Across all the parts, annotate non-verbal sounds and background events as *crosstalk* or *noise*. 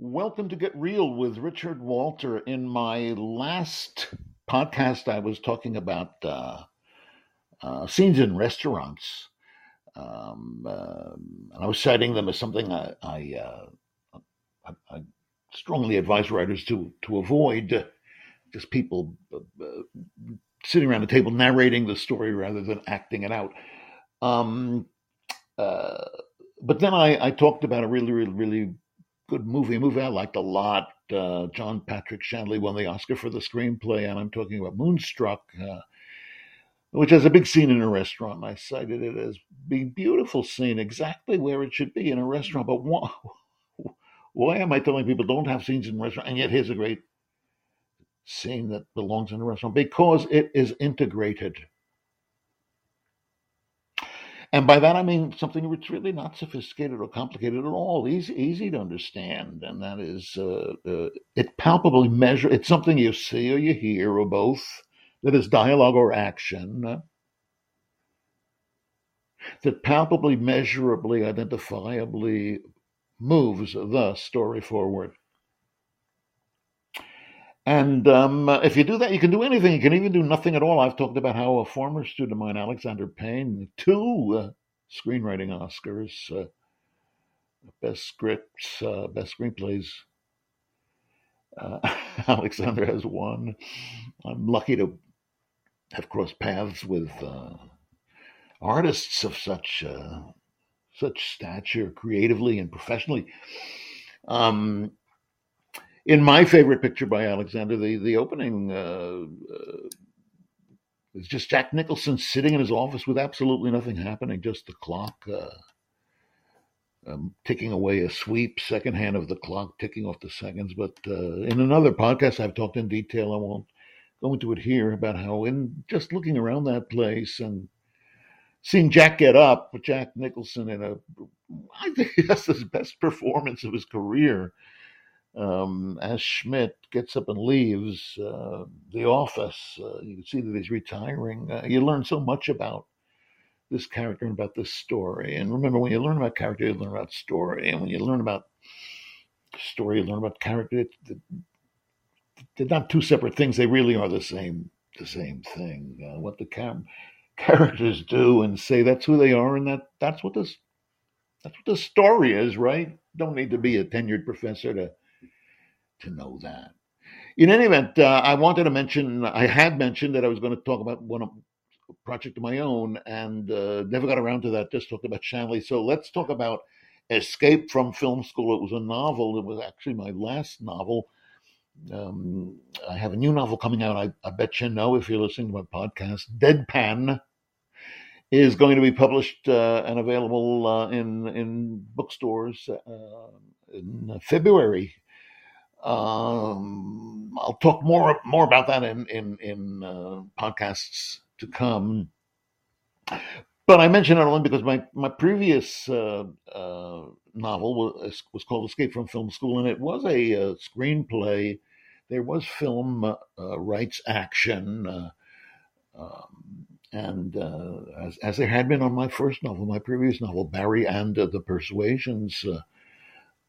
Welcome to Get Reel with Richard Walter. In my last podcast, I was talking about uh, uh, scenes in restaurants. Um, uh, and I was citing them as something I, I, uh, I, I strongly advise writers to, to avoid just people uh, uh, sitting around the table narrating the story rather than acting it out. Um, but then I, I talked about a really, really, really good movie, movie I liked a lot. Uh, John Patrick Shanley won the Oscar for the screenplay, and I'm talking about Moonstruck, uh, which has a big scene in a restaurant. I cited it as being beautiful scene, exactly where it should be in a restaurant. But why, *laughs* why am I telling people don't have scenes in restaurant? And yet here's a great scene that belongs in a restaurant because it is integrated. And by that I mean something that's really not sophisticated or complicated at all, easy, easy to understand. And that is, uh, uh, it palpably measure. It's something you see or you hear or both. That is dialogue or action. Uh, that palpably, measurably, identifiably moves the story forward. And um, if you do that, you can do anything. You can even do nothing at all. I've talked about how a former student of mine, Alexander Payne, two uh, screenwriting Oscars, uh, best scripts, uh, best screenplays. Uh, *laughs* Alexander has one. I'm lucky to have crossed paths with uh, artists of such uh, such stature, creatively and professionally. Um, in my favorite picture by Alexander, the the opening uh, uh, is just Jack Nicholson sitting in his office with absolutely nothing happening, just the clock uh, um, ticking away a sweep, second hand of the clock ticking off the seconds. But uh, in another podcast, I've talked in detail. I won't go into it here about how, in just looking around that place and seeing Jack get up, Jack Nicholson in a, I think *laughs* that's his best performance of his career um, as Schmidt gets up and leaves uh, the office, uh, you can see that he's retiring. Uh, you learn so much about this character and about this story. And remember, when you learn about character, you learn about story. And when you learn about story, you learn about character. they're not two separate things. They really are the same. The same thing. Uh, what the characters do and say, that's who they are, and that that's what this that's what the story is, right? Don't need to be a tenured professor to to know that. In any event, uh, I wanted to mention, I had mentioned that I was going to talk about one project of my own and uh, never got around to that, just talked about Shanley. So let's talk about Escape from Film School. It was a novel, it was actually my last novel. Um, I have a new novel coming out. I, I, bet you know if you're listening to my podcast. Deadpan is going to be published uh, and available uh, in in bookstores uh, in February um, I'll talk more more about that in in in uh, podcasts to come. But I mention it only because my my previous uh, uh, novel was was called Escape from Film School, and it was a, a uh, screenplay. There was film uh, rights action, uh, um, and as as there had been on my first novel, my previous novel, Barry and the Persuasions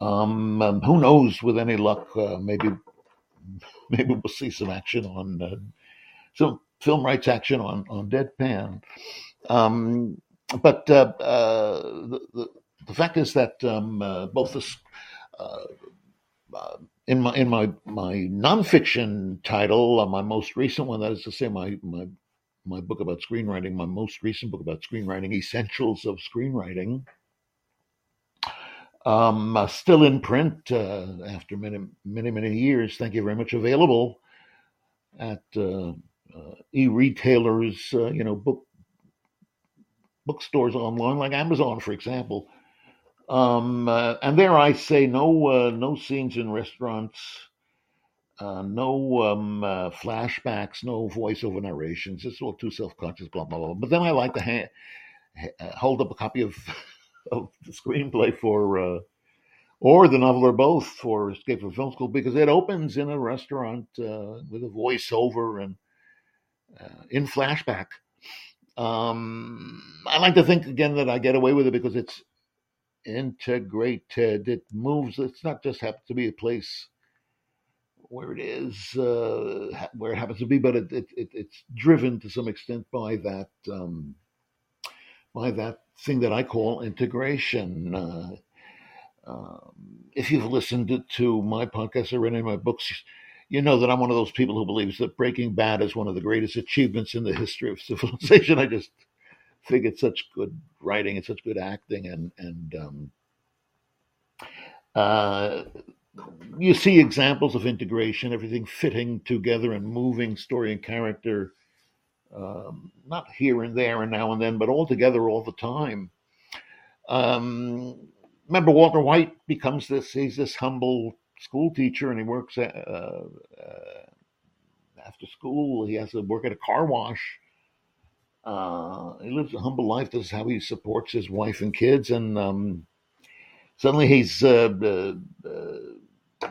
um, um, who knows? With any luck, uh, maybe maybe we'll see some action on uh, some film rights action on on Deadpan. Um, but uh, uh the, the, the fact is that um, uh, both this uh, in my in my my nonfiction title, my most recent one, that is to say, my my my book about screenwriting, my most recent book about screenwriting, Essentials of Screenwriting um, uh, still in print uh, after many, many, many years. Thank you very much. Available at uh, uh e-retailers, uh, you know, book bookstores online, like Amazon, for example. Um, uh, and there I say no, no scenes in restaurants. no um, flashbacks, no voiceover narrations. It's all too self-conscious, blah blah blah. But then I like to ha- hold up a copy of of the screenplay for, uh, or the novel or both for Escape from Film School because it opens in a restaurant uh, with a voiceover and uh, in flashback. Um, I like to think again that I get away with it because it's integrated. It moves. It's not just happens to be a place where it is, uh, where it happens to be, but it, it, it, it's driven to some extent by that um, by that thing that I call integration. Uh, um, if you've listened to, my podcast or read any of my books, you know that I'm one of those people who believes that Breaking Bad is one of the greatest achievements in the history of *laughs* civilization. I just think it's such good writing and such good acting, and and um, uh, you see examples of integration, everything fitting together and moving story and character, um, not here and there and now and then, but all together all the time. Um, remember, Walter White becomes this, he's this humble school teacher and he works at, uh, uh, after school. He has to work at a car wash. Uh, he lives a humble life. This is how he supports his wife and kids. And um, suddenly he's uh, uh,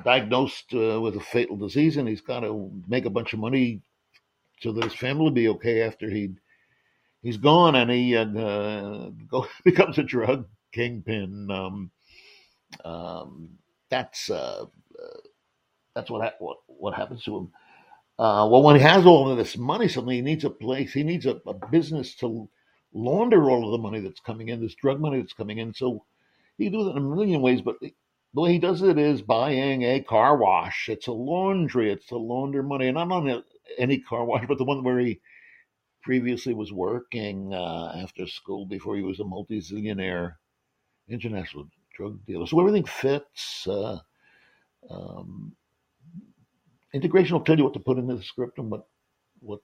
diagnosed uh, with a fatal disease, and he's got to make a bunch of money so that his family will be okay after he he's gone, and he uh, go, *laughs* becomes a drug kingpin. Um, um, that's uh, uh, that's what, ha- what what happens to him. Uh, well, when he has all of this money, suddenly he needs a place. He needs a, a business to launder all of the money that's coming in, this drug money that's coming in. So he does it in a million ways, but the way he does it is buying a car wash. It's a laundry. It's to launder money, and I'm not on any car wash, but the one where he previously was working uh, after school before he was a multi-zillionaire international drug dealer. So everything fits. Uh, um, integration will tell you what to put into the script and what what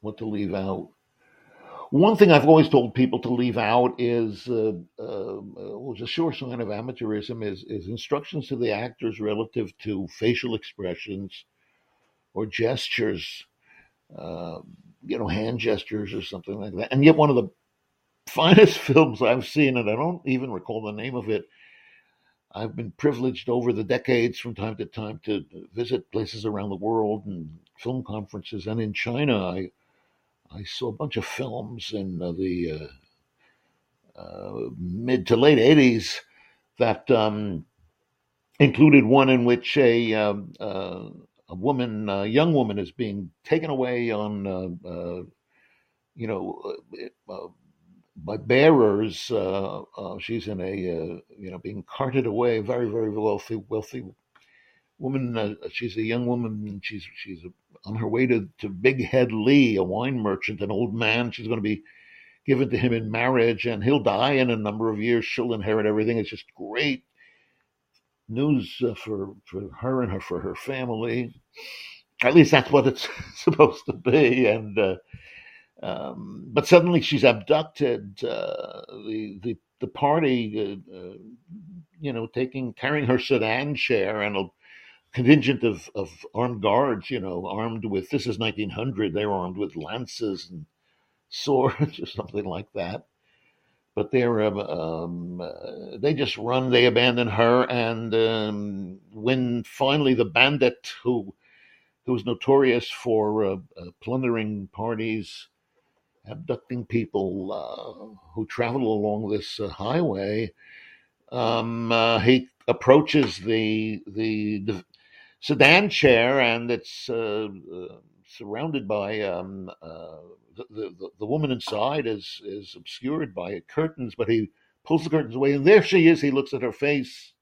what to leave out. One thing I've always told people to leave out is, uh, uh, was a sure sign of amateurism, is, is instructions to the actors relative to facial expressions or gestures, uh, you know, hand gestures or something like that. And yet, one of the *laughs* finest films I've seen, and I don't even recall the name of it. I've been privileged over the decades from time to time to visit places around the world and film conferences. And in China, I I saw a bunch of films in the uh, uh, mid to late 80s that um, included one in which a, um, uh, woman, a young woman, is being taken away on, uh, uh, you know, by bearers. she's in a, you know, being carted away, very, very wealthy, wealthy woman. Uh, she's a young woman. She's she's on her way to to Big Head Lee, a wine merchant, an old man. She's going to be given to him in marriage, and he'll die in a number of years. She'll inherit everything. It's just great news uh, for for her and her for her family. At least that's what it's *laughs* supposed to be. And uh, um, but suddenly she's abducted. Uh, the the the party, uh, uh, you know, taking carrying her sedan chair and a contingent of, of armed guards, you know, armed with this is 1900, they were armed with lances and swords *laughs* or something like that. But they're um, um, they just run, they abandon her, and um, when finally the bandit who who was notorious for uh, uh, plundering parties, abducting people uh, who travel along this uh, highway, um, uh, he approaches the, the, the sedan chair, and it's uh, surrounded by um, the, the woman inside is is obscured by curtains, but he pulls the curtains away, and there she is. He looks at her face,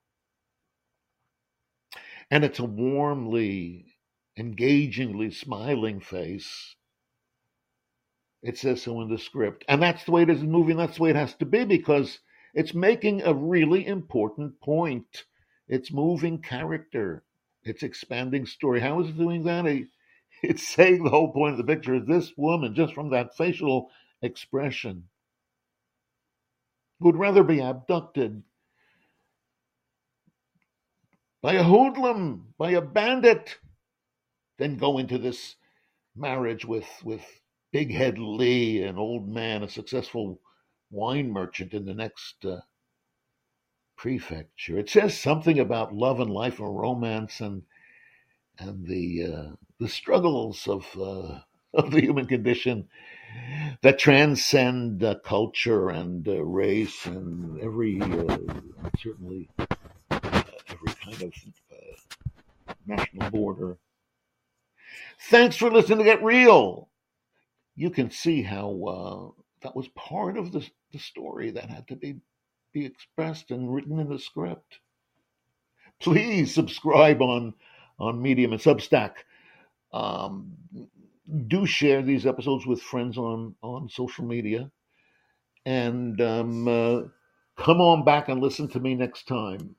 and it's a warmly, engagingly smiling face. It says so in the script, and that's the way it is in the movie, and that's the way it has to be because it's making a really important point. It's moving character. It's expanding story. How is it doing that? *laughs* It's saying the whole point of the picture is this woman, just from that facial expression, would rather be abducted by a hoodlum, by a bandit, than go into this marriage with with Big Head Lee, an old man, a successful wine merchant in the next uh, prefecture. It says something about love and life and romance and and the uh, the struggles of uh, *laughs* of the human condition that transcend uh, culture and uh, race and every uh, certainly uh, every kind of national border. Thanks for listening to Get Reel. You can see how that was part of the, the story that had to be be expressed and written in the script. Please subscribe on on Medium and Substack. Um, do share these episodes with friends on on social media, and um, uh, come on back and listen to me next time.